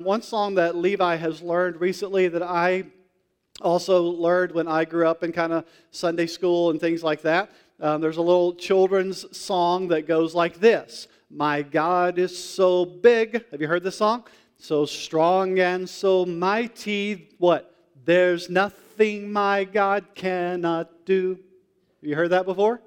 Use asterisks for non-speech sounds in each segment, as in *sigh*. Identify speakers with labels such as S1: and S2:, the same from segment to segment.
S1: One song that Levi has learned recently that I also learned when I grew up in kind of Sunday school and things like that. Um, there's a little children's song that goes like this My God is so big. Have you heard this song? So strong and so mighty. What? There's nothing my God cannot do. Have you heard that before?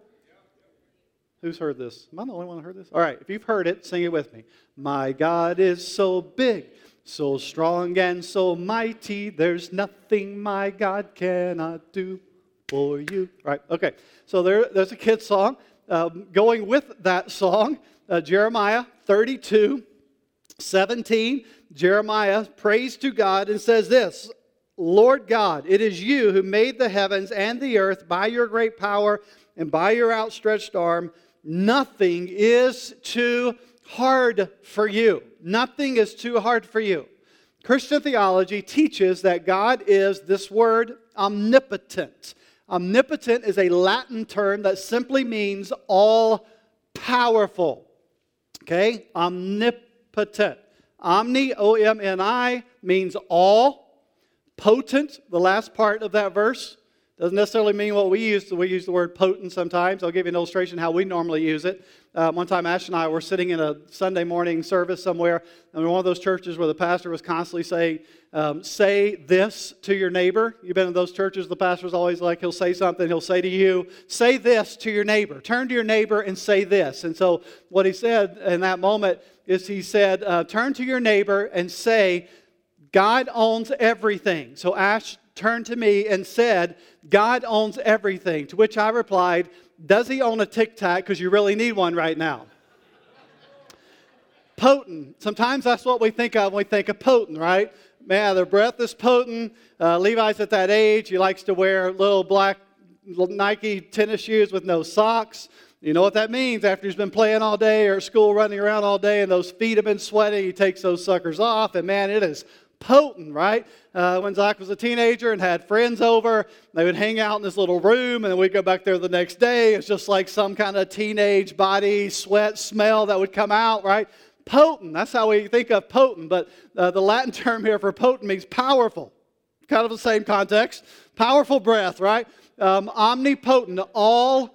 S1: Who's heard this? Am I the only one who heard this? All right, if you've heard it, sing it with me. My God is so big. So strong and so mighty, there's nothing my God cannot do for you. Right, okay. So there, there's a kid's song. Um, going with that song, uh, Jeremiah 32, 17, Jeremiah prays to God and says this Lord God, it is you who made the heavens and the earth by your great power and by your outstretched arm. Nothing is too hard for you. Nothing is too hard for you. Christian theology teaches that God is this word omnipotent. Omnipotent is a Latin term that simply means all powerful. Okay? Omnipotent. Omni, O M N I, means all. Potent, the last part of that verse, doesn't necessarily mean what we use. We use the word potent sometimes. I'll give you an illustration how we normally use it. Uh, one time, Ash and I were sitting in a Sunday morning service somewhere, and we one of those churches where the pastor was constantly saying, um, Say this to your neighbor. You've been in those churches, the pastor's always like, he'll say something, he'll say to you, Say this to your neighbor. Turn to your neighbor and say this. And so, what he said in that moment is he said, uh, Turn to your neighbor and say, God owns everything. So Ash turned to me and said, God owns everything. To which I replied, Does he own a tic tac? Because you really need one right now. potent. Sometimes that's what we think of when we think of potent, right? Man, their breath is potent. Uh, Levi's at that age. He likes to wear little black Nike tennis shoes with no socks. You know what that means after he's been playing all day or at school running around all day and those feet have been sweating, he takes those suckers off, and man, it is potent, right? Uh, when Zach was a teenager and had friends over, they would hang out in this little room, and then we'd go back there the next day. It's just like some kind of teenage body sweat smell that would come out, right? Potent. That's how we think of potent, but uh, the Latin *laughs* term here for potent means powerful. Kind of the same context. Powerful breath, right? Um, omnipotent, all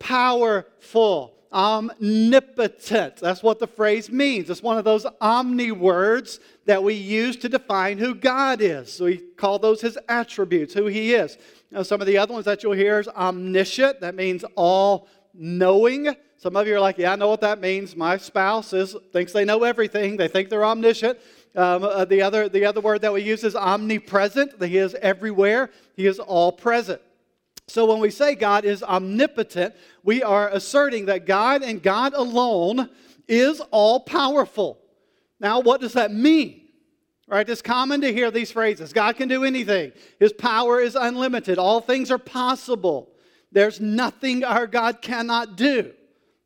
S1: powerful omnipotent. That's what the phrase means. It's one of those omni words that we use to define who God is. So we call those his attributes, who he is. Now, some of the other ones that you'll hear is omniscient. That means all knowing. Some of you are like, yeah, I know what that means. My spouse is, thinks they know everything. They think they're omniscient. Um, uh, the, other, the other word that we use is omnipresent. That he is everywhere. He is all present. So when we say God is omnipotent, we are asserting that God and God alone is all powerful. Now, what does that mean? Right? It's common to hear these phrases God can do anything, His power is unlimited, all things are possible. There's nothing our God cannot do.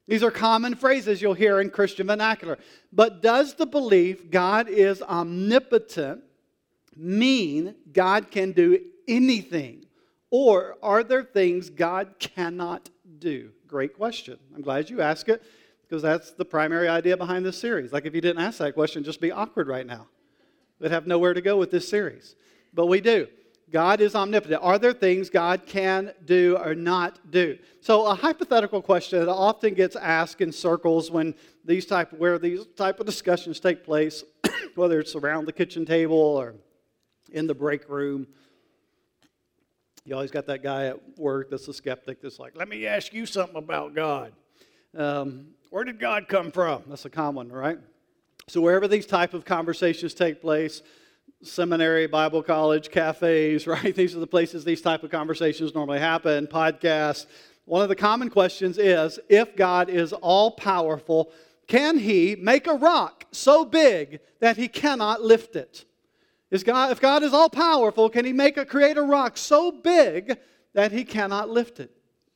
S1: These are common phrases you'll hear in Christian vernacular. But does the belief God is omnipotent mean God can do anything? Or are there things God cannot do? Great question. I'm glad you asked it because that's the primary idea behind this series. Like if you didn't ask that question, just be awkward right now. We'd have nowhere to go with this series. But we do. God is omnipotent. Are there things God can do or not do? So a hypothetical question that often gets asked in circles when these type where these type of discussions take place, *coughs* whether it's around the kitchen table or in the break room you always got that guy at work that's a skeptic that's like, let me ask you something about God. Um, where did God come from? That's a common, right? So wherever these type of conversations take place, seminary, Bible college, cafes, *laughs* right? These are the places these type of conversations normally happen, podcasts. One of the common questions is, if God is all powerful, can he make a rock so big that he cannot lift it? Is God, if God is all powerful, can he make a create a rock so big that he cannot lift it?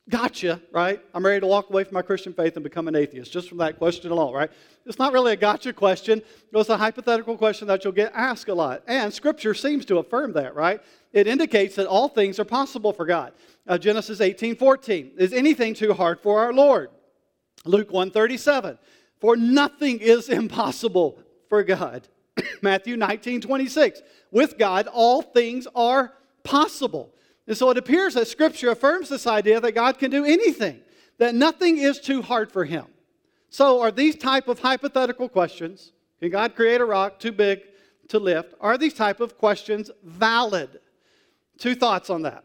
S1: Gotcha, right? I'm ready to walk away from my Christian faith and become an atheist just from that question alone, right? It's not really a gotcha question. It's a hypothetical question that you'll get asked a lot. And Scripture seems to affirm that, right? It indicates that all things are possible for God. Uh, Genesis 18 14. Is anything too hard for our Lord? Luke 1 37. For nothing is impossible for God. Matthew 19, 26. With God, all things are possible. And so it appears that Scripture affirms this idea that God can do anything, that nothing is too hard for Him. So, are these type of hypothetical questions, can God create a rock too big to lift? Are these type of questions valid? Two thoughts on that.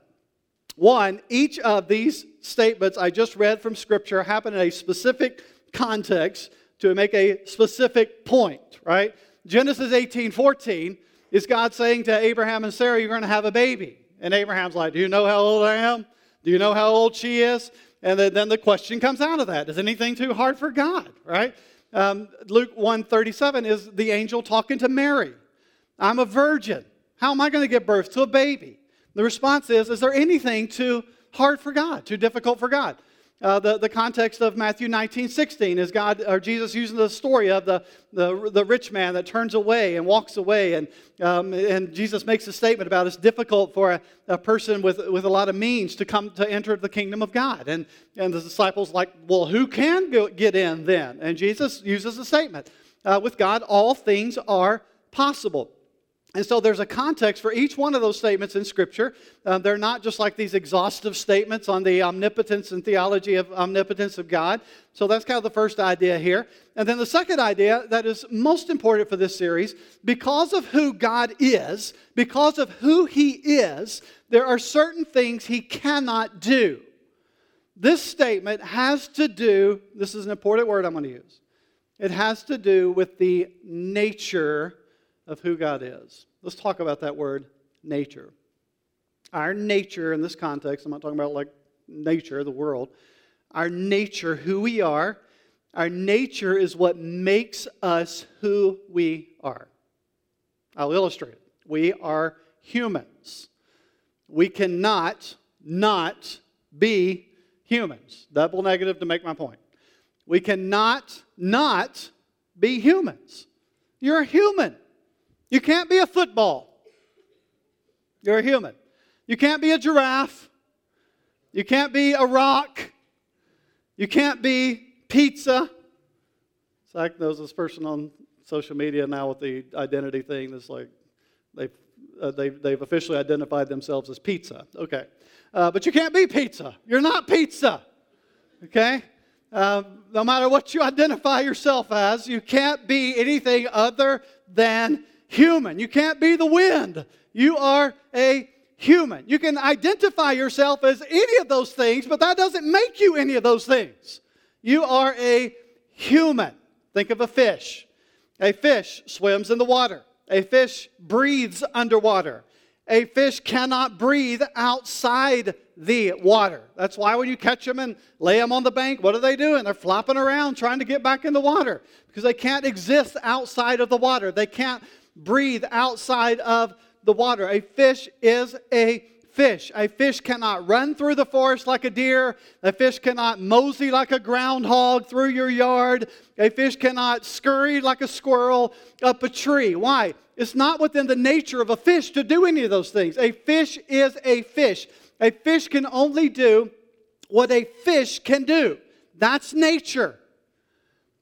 S1: One, each of these statements I just read from Scripture happen in a specific context to make a specific point, right? Genesis 18 14 is God saying to Abraham and Sarah, You're going to have a baby. And Abraham's like, Do you know how old I am? Do you know how old she is? And then, the question comes out of that Is anything too hard for God, right? Um, Luke 137 is the angel talking to Mary. I'm a virgin. How am I going to give birth to a baby? The response is Is there anything too hard for God, too difficult for God? Uh, the, the context of Matthew 19, 16 is God or Jesus using the story of the, the, the rich man that turns away and walks away. And, um, and Jesus makes a statement about it's difficult for a, a, person with, with a lot of means to come to enter the kingdom of God. And, and the disciples like, well, who can go, get in then? And Jesus uses a statement. Uh, with God, all things are possible. And so there's a context for each one of those statements in Scripture. Uh, they're not just like these exhaustive statements on the omnipotence and theology of omnipotence of God. So that's kind of the first idea here. And then the second idea that is most important for this series because of who God is, because of who He is, there are certain things He cannot do. This statement has to do, this is an important word I'm going to use, it has to do with the nature of who God is. Let's talk about that word, nature. Our nature in this context, I'm not talking about like nature, the world. Our nature, who we are, our nature is what makes us who we are. I'll illustrate it. We are humans. We cannot not be humans. Double negative to make my point. We cannot not be humans. You're a human. You can't be a football. You're a human. You can't be a giraffe. You can't be a rock. You can't be pizza. Zach knows this person on social media now with the identity thing. That's like they've, uh, they've, they've officially identified themselves as pizza. Okay. Uh, but you can't be pizza. You're not pizza. Okay? Uh, no matter what you identify yourself as, you can't be anything other than human. You can't be the wind. You are a human. You can identify yourself as any of those things, but that doesn't make you any of those things. You are a human. Think of a fish. A fish swims in the water. A fish breathes underwater. A fish cannot breathe outside the water. That's why when you catch them and lay them on the bank, what are they doing? They're flopping around trying to get back in the water because they can't exist outside of the water. They can't breathe outside of the water. A fish is a fish. A fish cannot run through the forest like a deer. A fish cannot mosey like a groundhog through your yard. A fish cannot scurry like a squirrel up a tree. Why? It's not within the nature of a fish to do any of those things. A fish is a fish. A fish can only do what a fish can do. That's nature.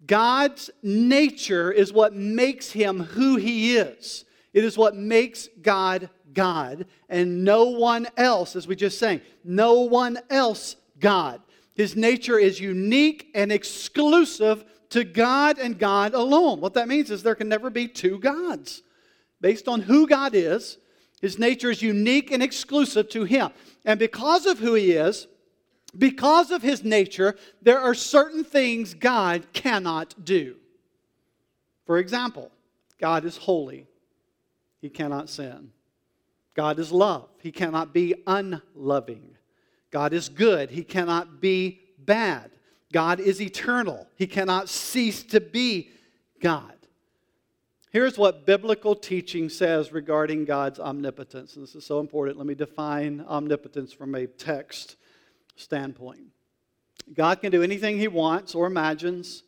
S1: God's nature is what makes him who he is. It is what makes God God and no one else, as we just sang, no one else God. His nature is unique and exclusive to God and God alone. What that means is there can never be two gods. Based on who God is, his nature is unique and exclusive to him. And because of who he is, because of his nature, there are certain things God cannot do. For example, God is holy, he cannot sin. God is love, he cannot be unloving. God is good, he cannot be bad. God is eternal, he cannot cease to be God. Here's what biblical teaching says regarding God's omnipotence. And this is so important. Let me define omnipotence from a text standpoint. God can do anything he wants or imagines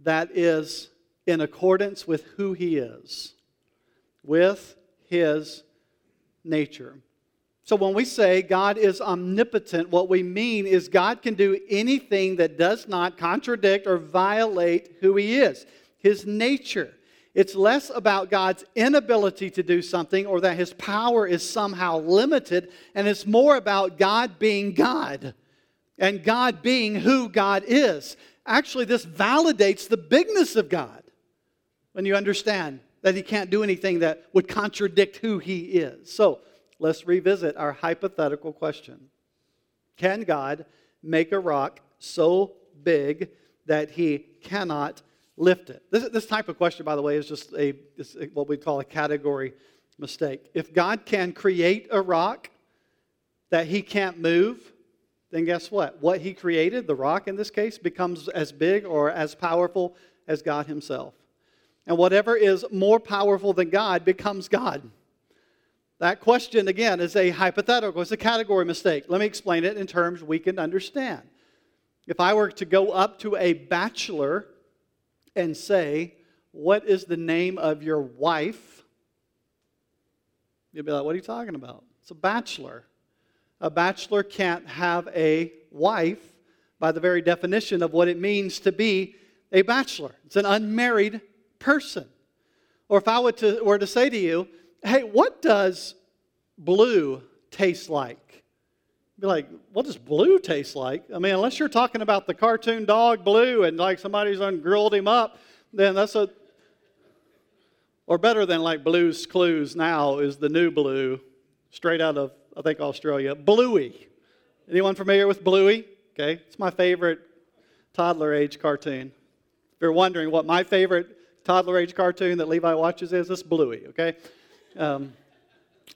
S1: that is in accordance with who he is, with his nature. So when we say God is omnipotent, what we mean is God can do anything that does not contradict or violate who he is, his nature. It's less about God's inability to do something or that his power is somehow limited, and it's more about God being God and God being who God is. Actually, this validates the bigness of God when you understand that he can't do anything that would contradict who he is. So let's revisit our hypothetical question Can God make a rock so big that he cannot lift it? This, this type of question, by the way, is just a, is what we call a category mistake. If God can create a rock that he can't move, then guess what? What he created, the rock in this case, becomes as big or as powerful as God himself. And whatever is more powerful than God becomes God. That question, again, is a hypothetical, it's a category mistake. Let me explain it in terms we can understand. If I were to go up to a bachelor and say, What is the name of your wife? You'd be like, What are you talking about? It's a bachelor. A bachelor can't have a wife by the very definition of what it means to be a bachelor. It's an unmarried person. Or if I were to, were to say to you, hey, what does blue taste like? Be like, what does blue taste like? I mean, unless you're talking about the cartoon dog blue and like somebody's ungrilled him up, then that's a. Or better than like Blue's Clues now is the new blue, straight out of, I think, Australia. Bluey. Anyone familiar with Bluey? Okay, it's my favorite toddler age cartoon. If you're wondering what my favorite toddler age cartoon that Levi watches is it's Bluey, okay? Um,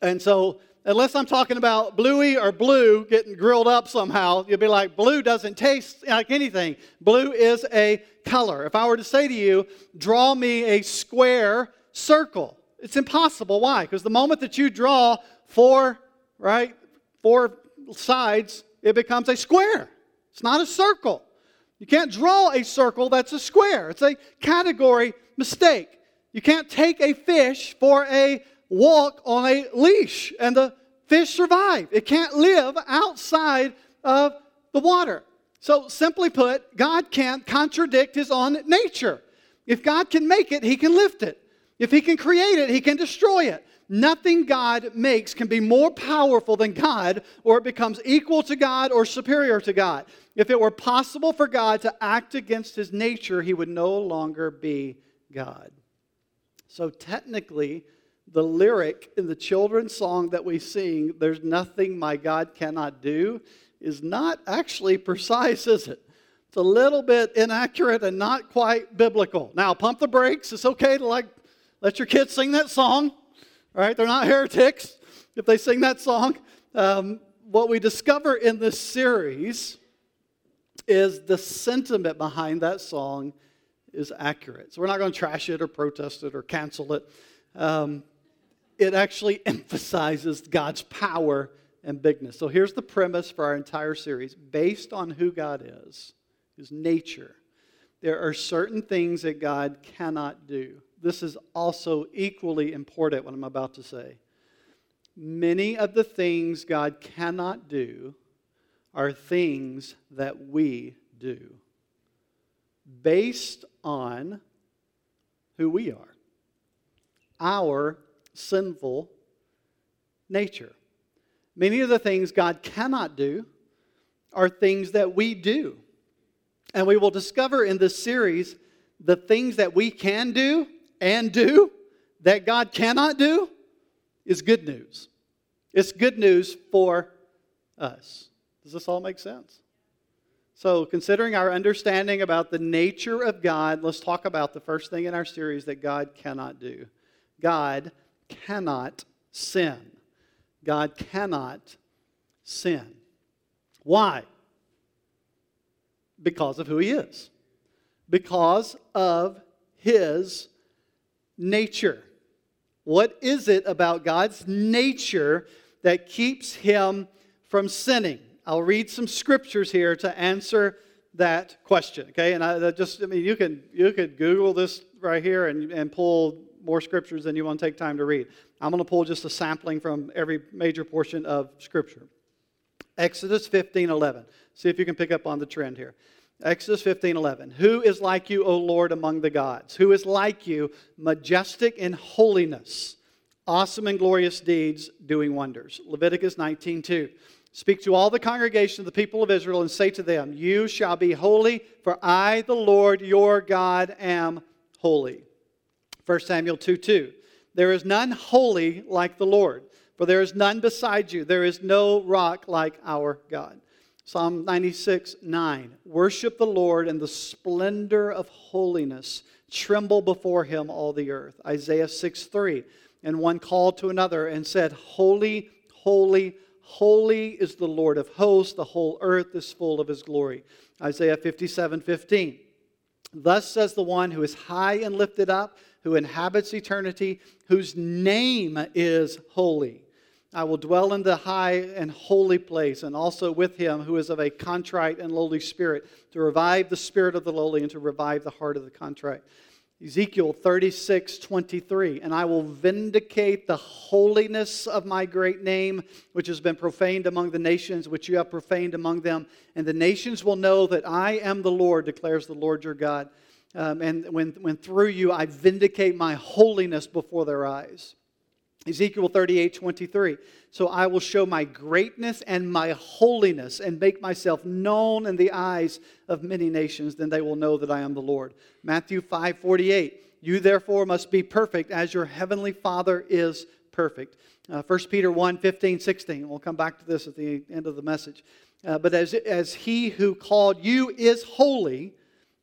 S1: and so, unless I'm talking about Bluey or Blue getting grilled up somehow, you'll be like, Blue doesn't taste like anything. Blue is a color. If I were to say to you, draw me a square circle, it's impossible. Why? Because the moment that you draw four, right, four sides, it becomes a square. It's not a circle. You can't draw a circle that's a square. It's a category mistake. You can't take a fish for a walk on a leash and the fish survive. It can't live outside of the water. So, simply put, God can't contradict his own nature. If God can make it, he can lift it. If he can create it, he can destroy it. Nothing God makes can be more powerful than God, or it becomes equal to God or superior to God. If it were possible for God to act against his nature, he would no longer be God. So technically, the lyric in the children's song that we sing, There's Nothing My God Cannot Do, is not actually precise, is it? It's a little bit inaccurate and not quite biblical. Now, pump the brakes. It's okay to like let your kids sing that song. All right, they're not heretics if they sing that song. Um, what we discover in this series is the sentiment behind that song is accurate. So we're not going to trash it or protest it or cancel it. Um, it actually *laughs* emphasizes God's power and bigness. So here's the premise for our entire series based on who God is, his nature. There are certain things that God cannot do. This is also equally important, what I'm about to say. Many of the things God cannot do are things that we do based on who we are, our sinful nature. Many of the things God cannot do are things that we do. And we will discover in this series the things that we can do and do that God cannot do is good news. It's good news for us. Does this all make sense? So, considering our understanding about the nature of God, let's talk about the first thing in our series that God cannot do. God cannot sin. God cannot sin. Why? Because of who He is, because of His nature. What is it about God's nature that keeps Him from sinning? I'll read some scriptures here to answer that question. Okay, and I just I mean you can you could Google this right here and, and pull more scriptures than you want to take time to read. I'm going to pull just a sampling from every major portion of Scripture. Exodus 15 11. See if you can pick up on the trend here. Exodus 15 11. Who is like you, O Lord, among the gods? Who is like you, majestic in holiness, awesome in glorious deeds, doing wonders? Leviticus 19 2. Speak to all the congregation of the people of Israel and say to them, You shall be holy, for I, the Lord your God, am holy. 1 Samuel 2 2. There is none holy like the Lord, for there is none beside you. There is no rock like our God. Psalm 96 9. Worship the Lord in the splendor of holiness. Tremble before him, all the earth. Isaiah 6 3. And one called to another and said, Holy, holy, holy is the Lord of hosts. The whole earth is full of his glory. Isaiah 57 15. Thus says the one who is high and lifted up, who inhabits eternity, whose name is holy. I will dwell in the high and holy place, and also with him who is of a contrite and lowly spirit, to revive the spirit of the lowly and to revive the heart of the contrite. Ezekiel 36, 23. And I will vindicate the holiness of my great name, which has been profaned among the nations, which you have profaned among them. And the nations will know that I am the Lord, declares the Lord your God. Um, and when, when through you I vindicate my holiness before their eyes. Ezekiel 38, 23. So I will show my greatness and my holiness and make myself known in the eyes of many nations. Then they will know that I am the Lord. Matthew 5, 48. You therefore must be perfect as your heavenly Father is perfect. Uh, 1 Peter 1, 15, 16. We'll come back to this at the end of the message. Uh, but as, as he who called you is holy,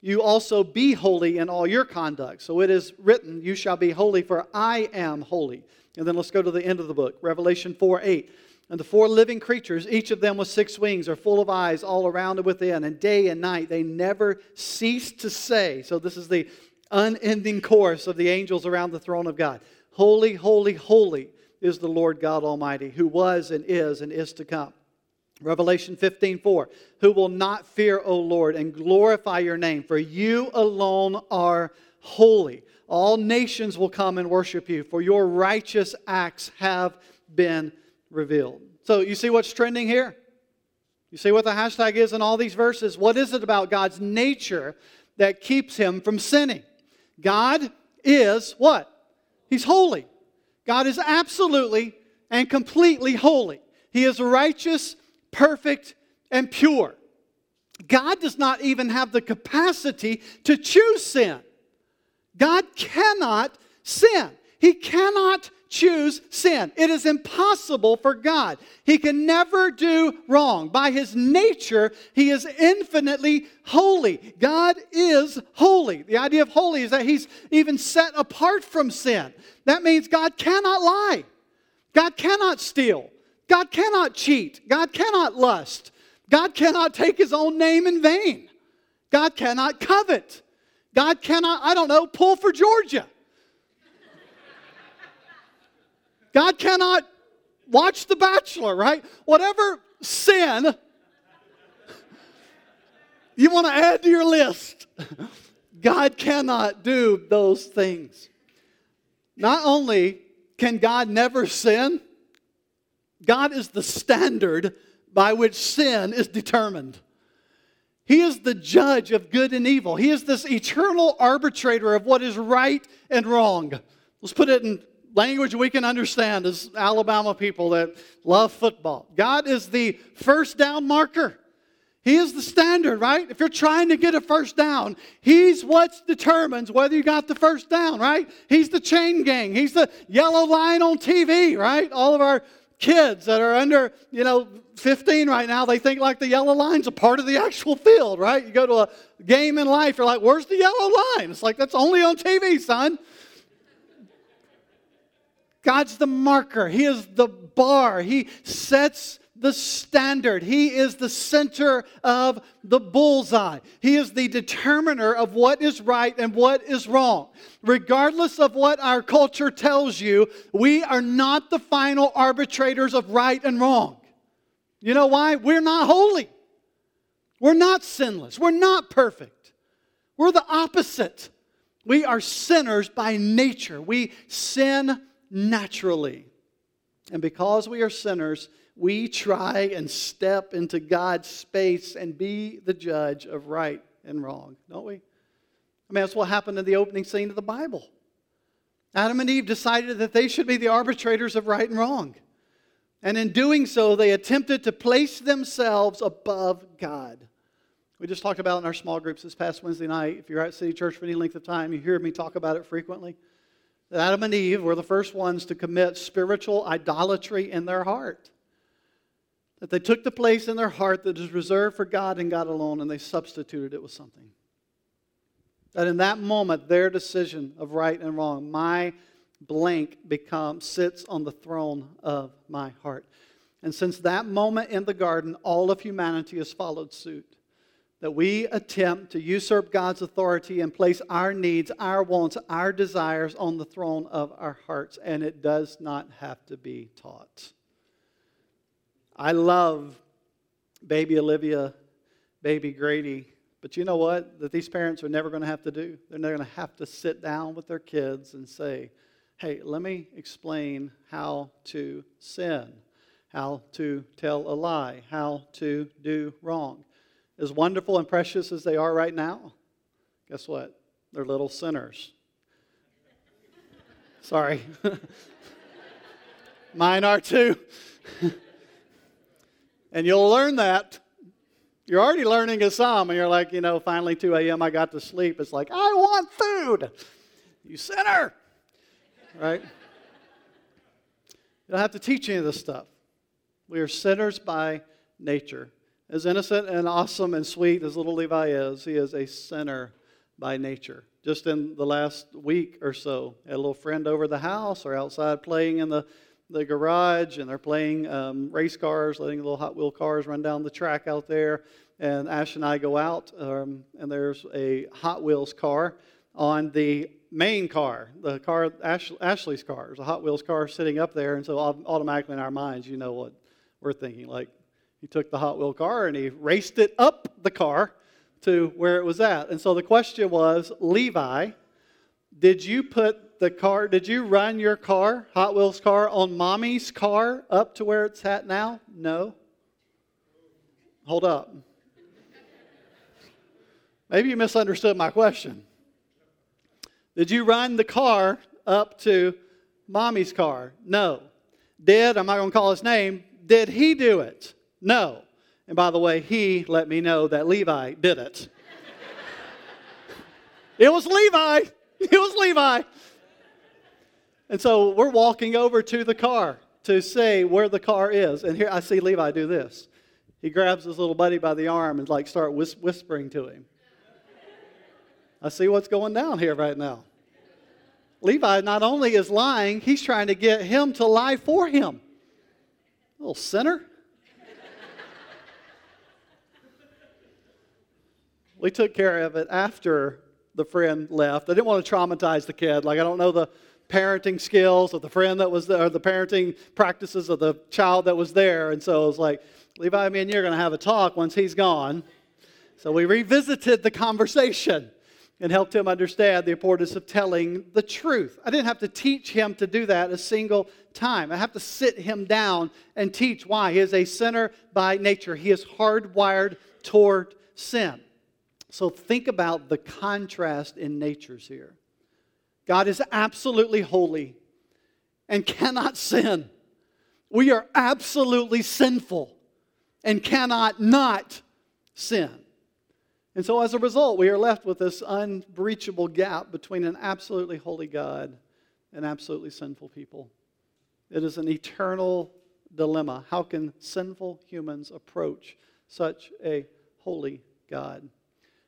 S1: you also be holy in all your conduct. So it is written, You shall be holy, for I am holy. And then let's go to the end of the book, Revelation 4 8. And the four living creatures, each of them with six wings, are full of eyes all around and within, and day and night they never cease to say. So, this is the unending chorus of the angels around the throne of God Holy, holy, holy is the Lord God Almighty, who was and is and is to come. Revelation 15 4. Who will not fear, O Lord, and glorify your name, for you alone are holy. All nations will come and worship you, for your righteous acts have been revealed. So, you see what's trending here? You see what the hashtag is in all these verses? What is it about God's nature that keeps him from sinning? God is what? He's holy. God is absolutely and completely holy. He is righteous, perfect, and pure. God does not even have the capacity to choose sin. God cannot sin. He cannot choose sin. It is impossible for God. He can never do wrong. By his nature, he is infinitely holy. God is holy. The idea of holy is that he's even set apart from sin. That means God cannot lie. God cannot steal. God cannot cheat. God cannot lust. God cannot take his own name in vain. God cannot covet. God cannot, I don't know, pull for Georgia. God cannot watch The Bachelor, right? Whatever sin you want to add to your list, God cannot do those things. Not only can God never sin, God is the standard by which sin is determined. He is the judge of good and evil. He is this eternal arbitrator of what is right and wrong. Let's put it in language we can understand as Alabama people that love football. God is the first down marker. He is the standard, right? If you're trying to get a first down, He's what determines whether you got the first down, right? He's the chain gang. He's the yellow line on TV, right? All of our kids that are under, you know, 15 right now, they think like the yellow line's a part of the actual field, right? You go to a game in life, you're like, where's the yellow line? It's like, that's only on TV, son. God's the marker, He is the bar, He sets the standard. He is the center of the bullseye. He is the determiner of what is right and what is wrong. Regardless of what our culture tells you, we are not the final arbitrators of right and wrong. You know why? We're not holy. We're not sinless. We're not perfect. We're the opposite. We are sinners by nature. We sin naturally. And because we are sinners, we try and step into God's space and be the judge of right and wrong, don't we? I mean, that's what happened in the opening scene of the Bible. Adam and Eve decided that they should be the arbitrators of right and wrong. And in doing so, they attempted to place themselves above God. We just talked about in our small groups this past Wednesday night. If you're at City Church for any length of time, you hear me talk about it frequently. That Adam and Eve were the first ones to commit spiritual idolatry in their heart. That they took the place in their heart that is reserved for God and God alone, and they substituted it with something. That in that moment, their decision of right and wrong, my blank becomes sits on the throne of my heart. And since that moment in the garden, all of humanity has followed suit. That we attempt to usurp God's authority and place our needs, our wants, our desires on the throne of our hearts, and it does not have to be taught. I love baby Olivia, baby Grady, but you know what? That these parents are never going to have to do. They're never going to have to sit down with their kids and say, hey, let me explain how to sin, how to tell a lie, how to do wrong. As wonderful and precious as they are right now, guess what? They're little sinners. Sorry. *laughs* Mine are too. *laughs* and you'll learn that. You're already learning a psalm, and you're like, you know, finally 2 a.m. I got to sleep. It's like, I want food. You sinner right? You don't have to teach any of this stuff. We are sinners by nature. As innocent and awesome and sweet as little Levi is, he is a sinner by nature. Just in the last week or so, had a little friend over the house or outside playing in the, the garage, and they're playing um, race cars, letting little Hot Wheel cars run down the track out there. And Ash and I go out, um, and there's a Hot Wheels car on the main car, the car, Ash, Ashley's car. There's a Hot Wheels car sitting up there, and so automatically in our minds, you know what we're thinking. Like, he took the Hot Wheel car and he raced it up the car to where it was at. And so the question was, Levi, did you put the car, did you run your car, Hot Wheels car, on mommy's car up to where it's at now? No. Hold up. Maybe you misunderstood my question. Did you run the car up to mommy's car? No. Did, I'm not going to call his name, did he do it? No. And by the way, he let me know that Levi did it. *laughs* it was Levi. It was Levi. And so we're walking over to the car to see where the car is. And here I see Levi do this. He grabs his little buddy by the arm and like start whis- whispering to him. I see what's going down here right now. Levi not only is lying, he's trying to get him to lie for him. Little sinner. we took care of it after the friend left. I didn't want to traumatize the kid. Like, I don't know the parenting skills of the friend that was there, or the parenting practices of the child that was there. And so it was like, Levi, me and you are going to have a talk once he's gone. So we revisited the conversation and helped him understand the importance of telling the truth. I didn't have to teach him to do that a single time. I have to sit him down and teach why. He is a sinner by nature, he is hardwired toward sin. So think about the contrast in natures here. God is absolutely holy and cannot sin. We are absolutely sinful and cannot not sin. And so, as a result, we are left with this unbreachable gap between an absolutely holy God and absolutely sinful people. It is an eternal dilemma. How can sinful humans approach such a holy God?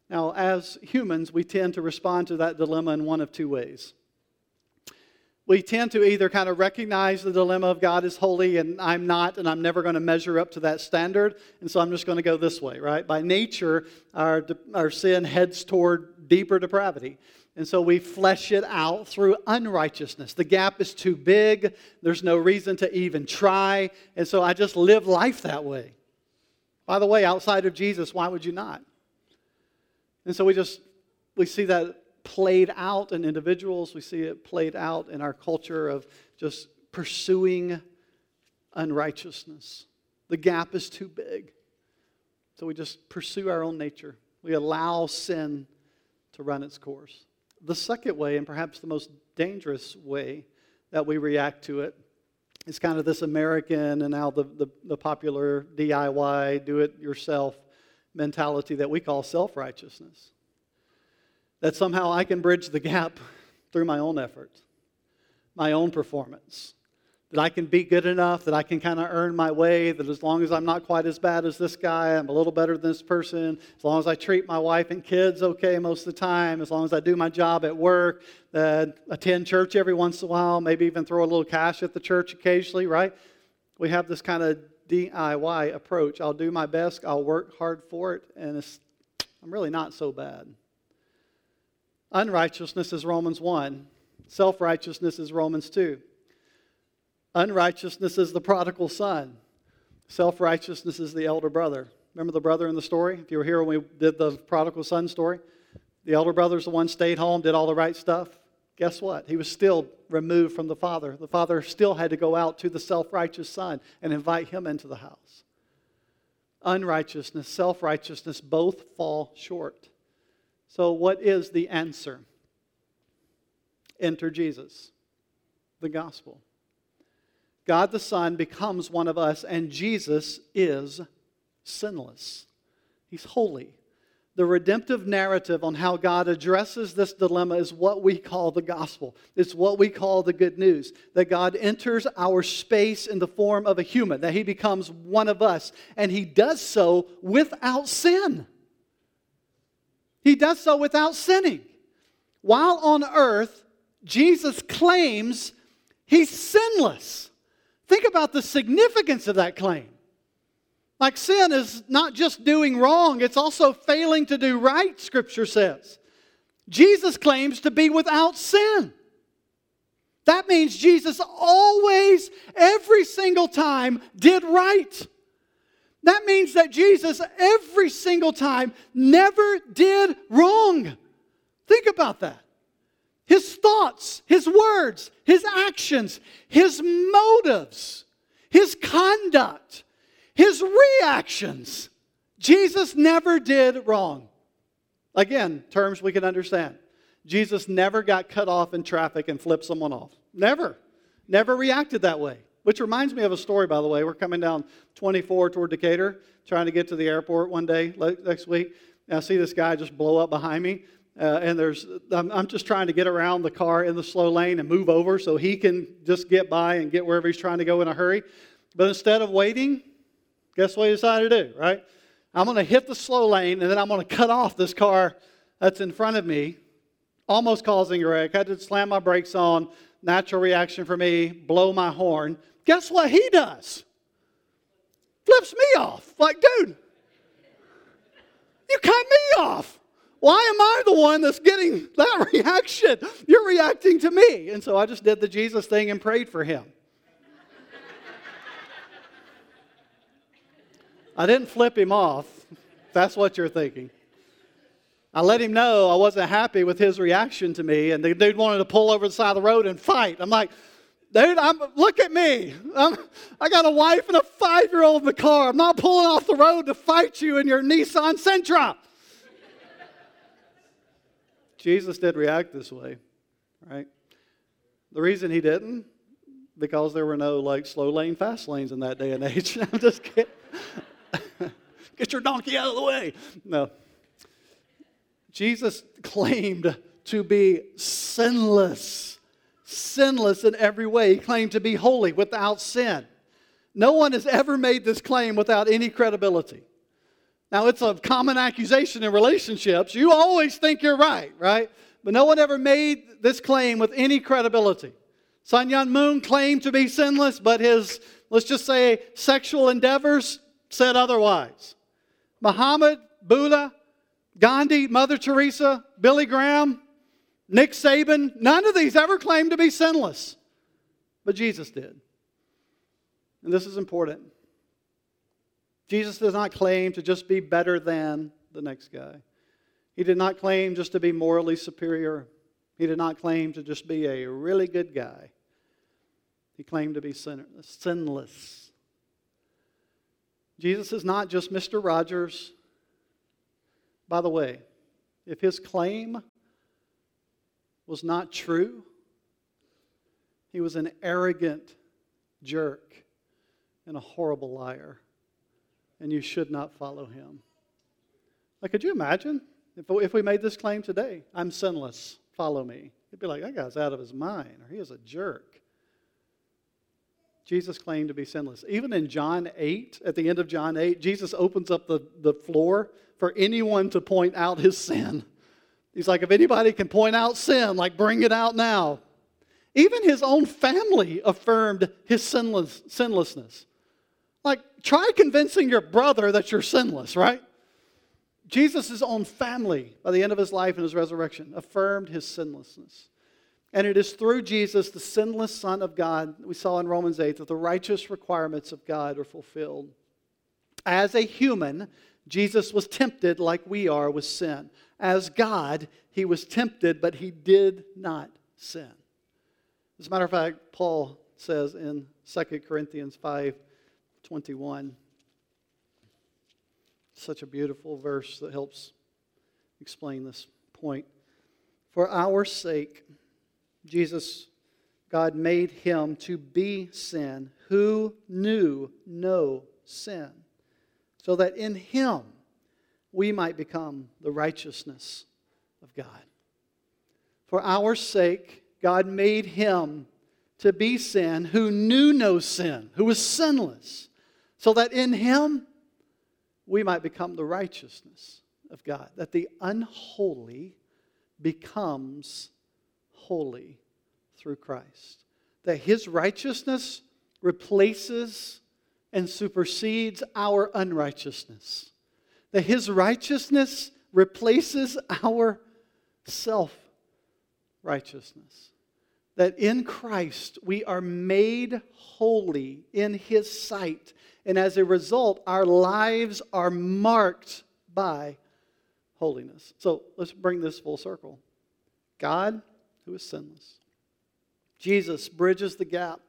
S1: Now, as humans, we tend to respond to that dilemma in one of two ways we tend to either kind of recognize the dilemma of God is holy and I'm not, and I'm never going to measure up to that standard, and so I'm just going to go this way, right? By nature, our, our sin heads toward deeper depravity. And so we flesh it out through unrighteousness. The gap is too big. There's no reason to even try. And so I just live life that way. By the way, outside of Jesus, why would you not? And so we just, we see that played out in individuals. We see it played out in our culture of just pursuing unrighteousness. The gap is too big. So we just pursue our own nature. We allow sin to run its course. The second way, and perhaps the most dangerous way that we react to it, is kind of this American and now the, the, the popular DIY, do it yourself mentality that we call self righteousness. That somehow I can bridge the gap *laughs* through my own effort, my own performance, that I can be good enough, that I can kind of earn my way, that as long as I'm not quite as bad as this guy, I'm a little better than this person, as long as I treat my wife and kids okay most of the time, as long as I do my job at work, uh, attend church every once in a while, maybe even throw a little cash at the church occasionally, right? We have this kind of DIY approach. I'll do my best, I'll work hard for it, and I'm really not so bad. Unrighteousness is Romans 1, self righteousness is Romans 2. Unrighteousness is the prodigal son. Self righteousness is the elder brother. Remember the brother in the story? If you were here when we did the prodigal son story, the elder brother's the one stayed home, did all the right stuff. Guess what? He was still removed from the father. The father still had to go out to the self righteous son and invite him into the house. Unrighteousness, self righteousness both fall short. So, what is the answer? Enter Jesus, the gospel. God the Son becomes one of us, and Jesus is sinless. He's holy. The redemptive narrative on how God addresses this dilemma is what we call the gospel. It's what we call the good news that God enters our space in the form of a human, that he becomes one of us, and he does so without sin. He does so without sinning. While on earth, Jesus claims he's sinless. Think about the significance of that claim. Like sin is not just doing wrong, it's also failing to do right, Scripture says. Jesus claims to be without sin. That means Jesus always, every single time, did right. That means that Jesus, every single time, never did wrong. Think about that. His thoughts, his words, his actions, his motives, his conduct, his reactions. Jesus never did wrong. Again, terms we can understand. Jesus never got cut off in traffic and flipped someone off. Never. Never reacted that way. Which reminds me of a story, by the way. We're coming down 24 toward Decatur, trying to get to the airport one day next week. And I see this guy just blow up behind me. Uh, and there's, I'm, I'm, just trying to get around the car in the slow lane and move over so he can just get by and get wherever he's trying to go in a hurry. But instead of waiting, guess what he decided to do, right? I'm going to hit the slow lane and then I'm going to cut off this car that's in front of me, almost causing a wreck. I had to slam my brakes on, natural reaction for me, blow my horn. Guess what he does? Flips me off. Like, dude, you cut me off. Why am I the one that's getting that *laughs* reaction? You're reacting to me. And so I just did the Jesus thing and prayed for him. I didn't flip him off. That's what you're thinking. I let him know I wasn't happy with his reaction to me, and the dude wanted to pull over the side of the road and fight. I'm like, dude, I'm, look at me. I'm, I got a wife and a five year old in the car. I'm not pulling off the road to fight you in your Nissan Sentra. Jesus did react this way, right? The reason he didn't, because there were no like slow lane, fast lanes in that day and age. *laughs* I'm just kidding. *laughs* Get your donkey out of the way. No. Jesus claimed to be sinless, sinless in every way. He claimed to be holy without sin. No one has ever made this claim without any credibility. Now, it's a common accusation in relationships. You always think you're right, right? But no one ever made this claim with any credibility. Sun Myung Moon claimed to be sinless, but his, let's just say, sexual endeavors said otherwise. Muhammad, Buddha, Gandhi, Mother Teresa, Billy Graham, Nick Saban, none of these ever claimed to be sinless. But Jesus did. And this is important. Jesus does not claim to just be better than the next guy. He did not claim just to be morally superior. He did not claim to just be a really good guy. He claimed to be sinless. Jesus is not just Mr. Rogers. By the way, if his claim was not true, he was an arrogant jerk and a horrible liar, and you should not follow him. Like, could you imagine if, if we made this claim today? I'm sinless, follow me. He'd be like, that guy's out of his mind, or he is a jerk. Jesus claimed to be sinless. Even in John 8, at the end of John 8, Jesus opens up the, the floor for anyone to point out his sin. He's like, if anybody can point out sin, like bring it out now. Even his own family affirmed his sinless, sinlessness. Like, try convincing your brother that you're sinless, right? Jesus' own family, by the end of his life and his resurrection, affirmed his sinlessness. And it is through Jesus, the sinless Son of God, we saw in Romans 8, that the righteous requirements of God are fulfilled. As a human, Jesus was tempted like we are with sin. As God, he was tempted, but he did not sin. As a matter of fact, Paul says in 2 Corinthians 5 21, such a beautiful verse that helps explain this point. For our sake, Jesus, God made him to be sin who knew no sin, so that in him we might become the righteousness of God. For our sake, God made him to be sin who knew no sin, who was sinless, so that in him we might become the righteousness of God, that the unholy becomes holy through Christ. That his righteousness replaces and supersedes our unrighteousness. That his righteousness replaces our self righteousness. That in Christ we are made holy in his sight. And as a result, our lives are marked by holiness. So let's bring this full circle. God who is sinless. Jesus bridges the gap,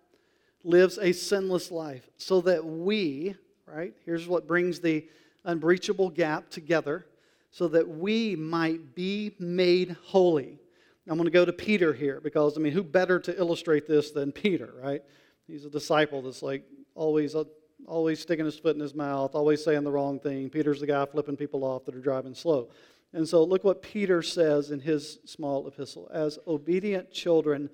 S1: lives a sinless life so that we, right, here's what brings the unbreachable gap together, so that we might be made holy. I'm going to go to Peter here because, I mean, who better to illustrate this than Peter, right? He's a disciple that's like always, uh, always sticking his foot in his mouth, always saying the wrong thing. Peter's the guy flipping people off that are driving slow. And so look what Peter says in his small epistle. As obedient children,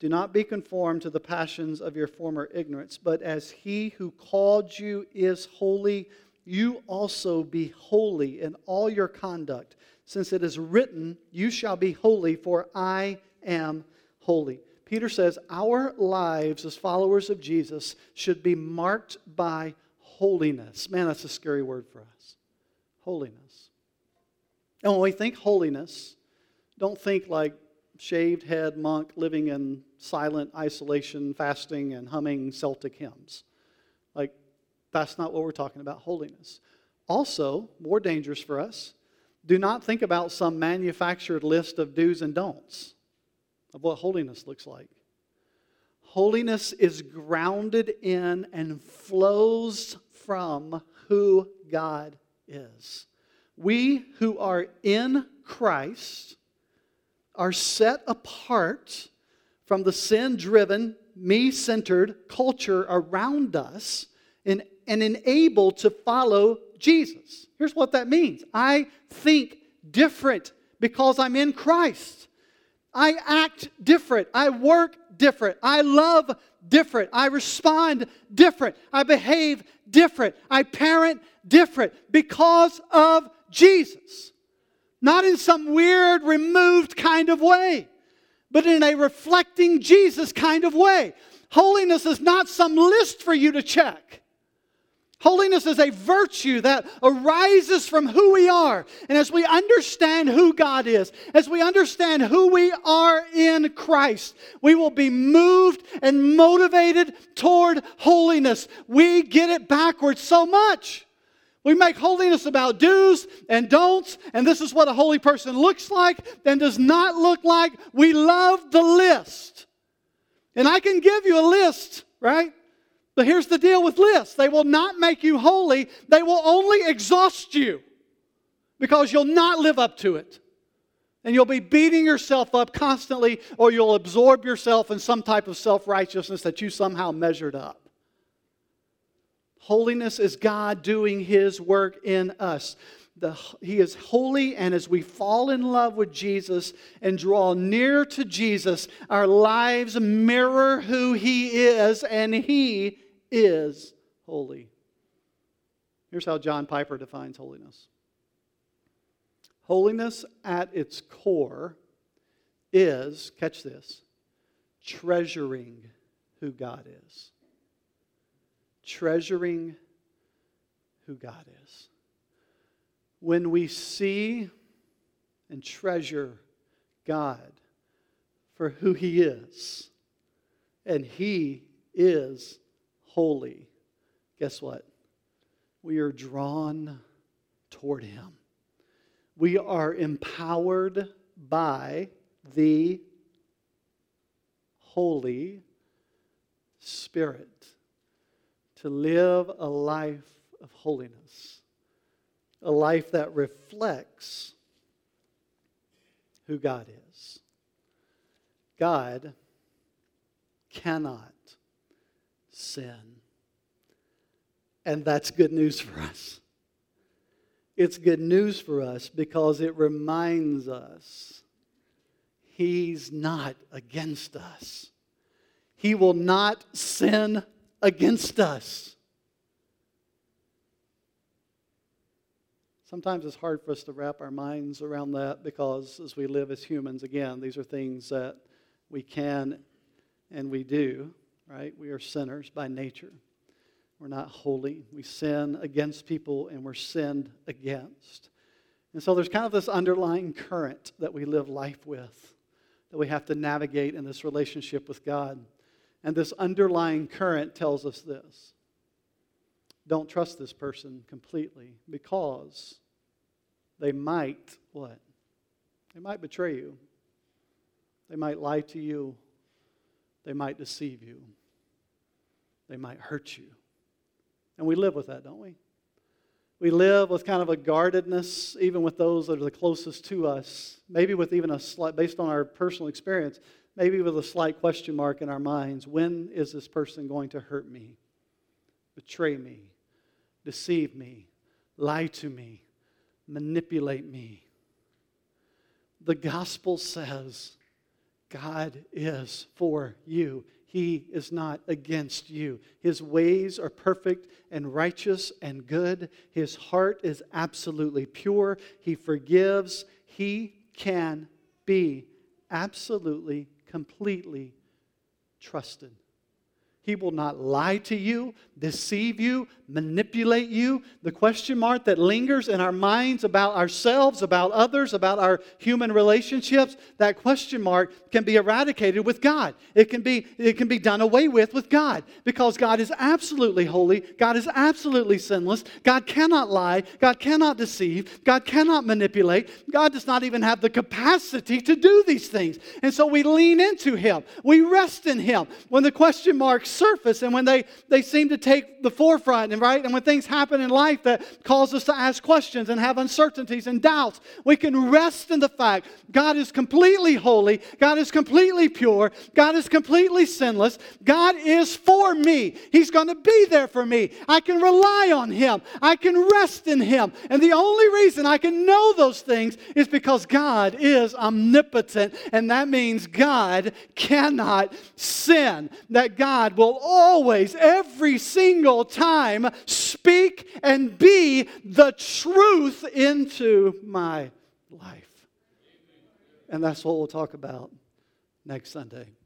S1: do not be conformed to the passions of your former ignorance, but as he who called you is holy, you also be holy in all your conduct, since it is written, You shall be holy, for I am holy. Peter says our lives as followers of Jesus should be marked by holiness. Man, that's a scary word for us. Holiness. And when we think holiness, don't think like shaved head monk living in silent isolation, fasting, and humming Celtic hymns. Like, that's not what we're talking about holiness. Also, more dangerous for us, do not think about some manufactured list of do's and don'ts of what holiness looks like. Holiness is grounded in and flows from who God is. We who are in Christ are set apart from the sin driven, me centered culture around us and, and enabled to follow Jesus. Here's what that means I think different because I'm in Christ. I act different. I work different. I love different. I respond different. I behave different. I parent different because of Jesus. Not in some weird, removed kind of way, but in a reflecting Jesus kind of way. Holiness is not some list for you to check. Holiness is a virtue that arises from who we are. And as we understand who God is, as we understand who we are in Christ, we will be moved and motivated toward holiness. We get it backwards so much. We make holiness about do's and don'ts, and this is what a holy person looks like and does not look like. We love the list. And I can give you a list, right? But here's the deal with lists they will not make you holy, they will only exhaust you because you'll not live up to it. And you'll be beating yourself up constantly, or you'll absorb yourself in some type of self righteousness that you somehow measured up. Holiness is God doing His work in us. The, he is holy, and as we fall in love with Jesus and draw near to Jesus, our lives mirror who He is, and He is holy. Here's how John Piper defines holiness Holiness at its core is, catch this, treasuring who God is. Treasuring who God is. When we see and treasure God for who He is, and He is holy, guess what? We are drawn toward Him we are empowered by the Holy Spirit to live a life of holiness, a life that reflects who God is. God cannot sin. And that's good news for us. It's good news for us because it reminds us He's not against us. He will not sin against us. Sometimes it's hard for us to wrap our minds around that because as we live as humans, again, these are things that we can and we do, right? We are sinners by nature. We're not holy. We sin against people and we're sinned against. And so there's kind of this underlying current that we live life with, that we have to navigate in this relationship with God. And this underlying current tells us this don't trust this person completely because they might what? They might betray you. They might lie to you. They might deceive you. They might hurt you. And we live with that, don't we? We live with kind of a guardedness, even with those that are the closest to us, maybe with even a slight, based on our personal experience, maybe with a slight question mark in our minds. When is this person going to hurt me, betray me, deceive me, lie to me, manipulate me? The gospel says God is for you. He is not against you. His ways are perfect and righteous and good. His heart is absolutely pure. He forgives. He can be absolutely, completely trusted. He will not lie to you, deceive you, manipulate you. The question mark that lingers in our minds about ourselves, about others, about our human relationships, that question mark can be eradicated with God. It can be, it can be done away with with God because God is absolutely holy. God is absolutely sinless. God cannot lie. God cannot deceive. God cannot manipulate. God does not even have the capacity to do these things. And so we lean into Him, we rest in Him. When the question marks surface and when they, they seem to take the forefront and right and when things happen in life that cause us to ask questions and have uncertainties and doubts we can rest in the fact god is completely holy god is completely pure god is completely sinless god is for me. He's going to be there for me. I can rely on him. I can rest in him. And the only reason i can know those things is because god is omnipotent and that means god cannot sin that god will always, every single time, speak and be the truth into my life. And that's what we'll talk about next Sunday.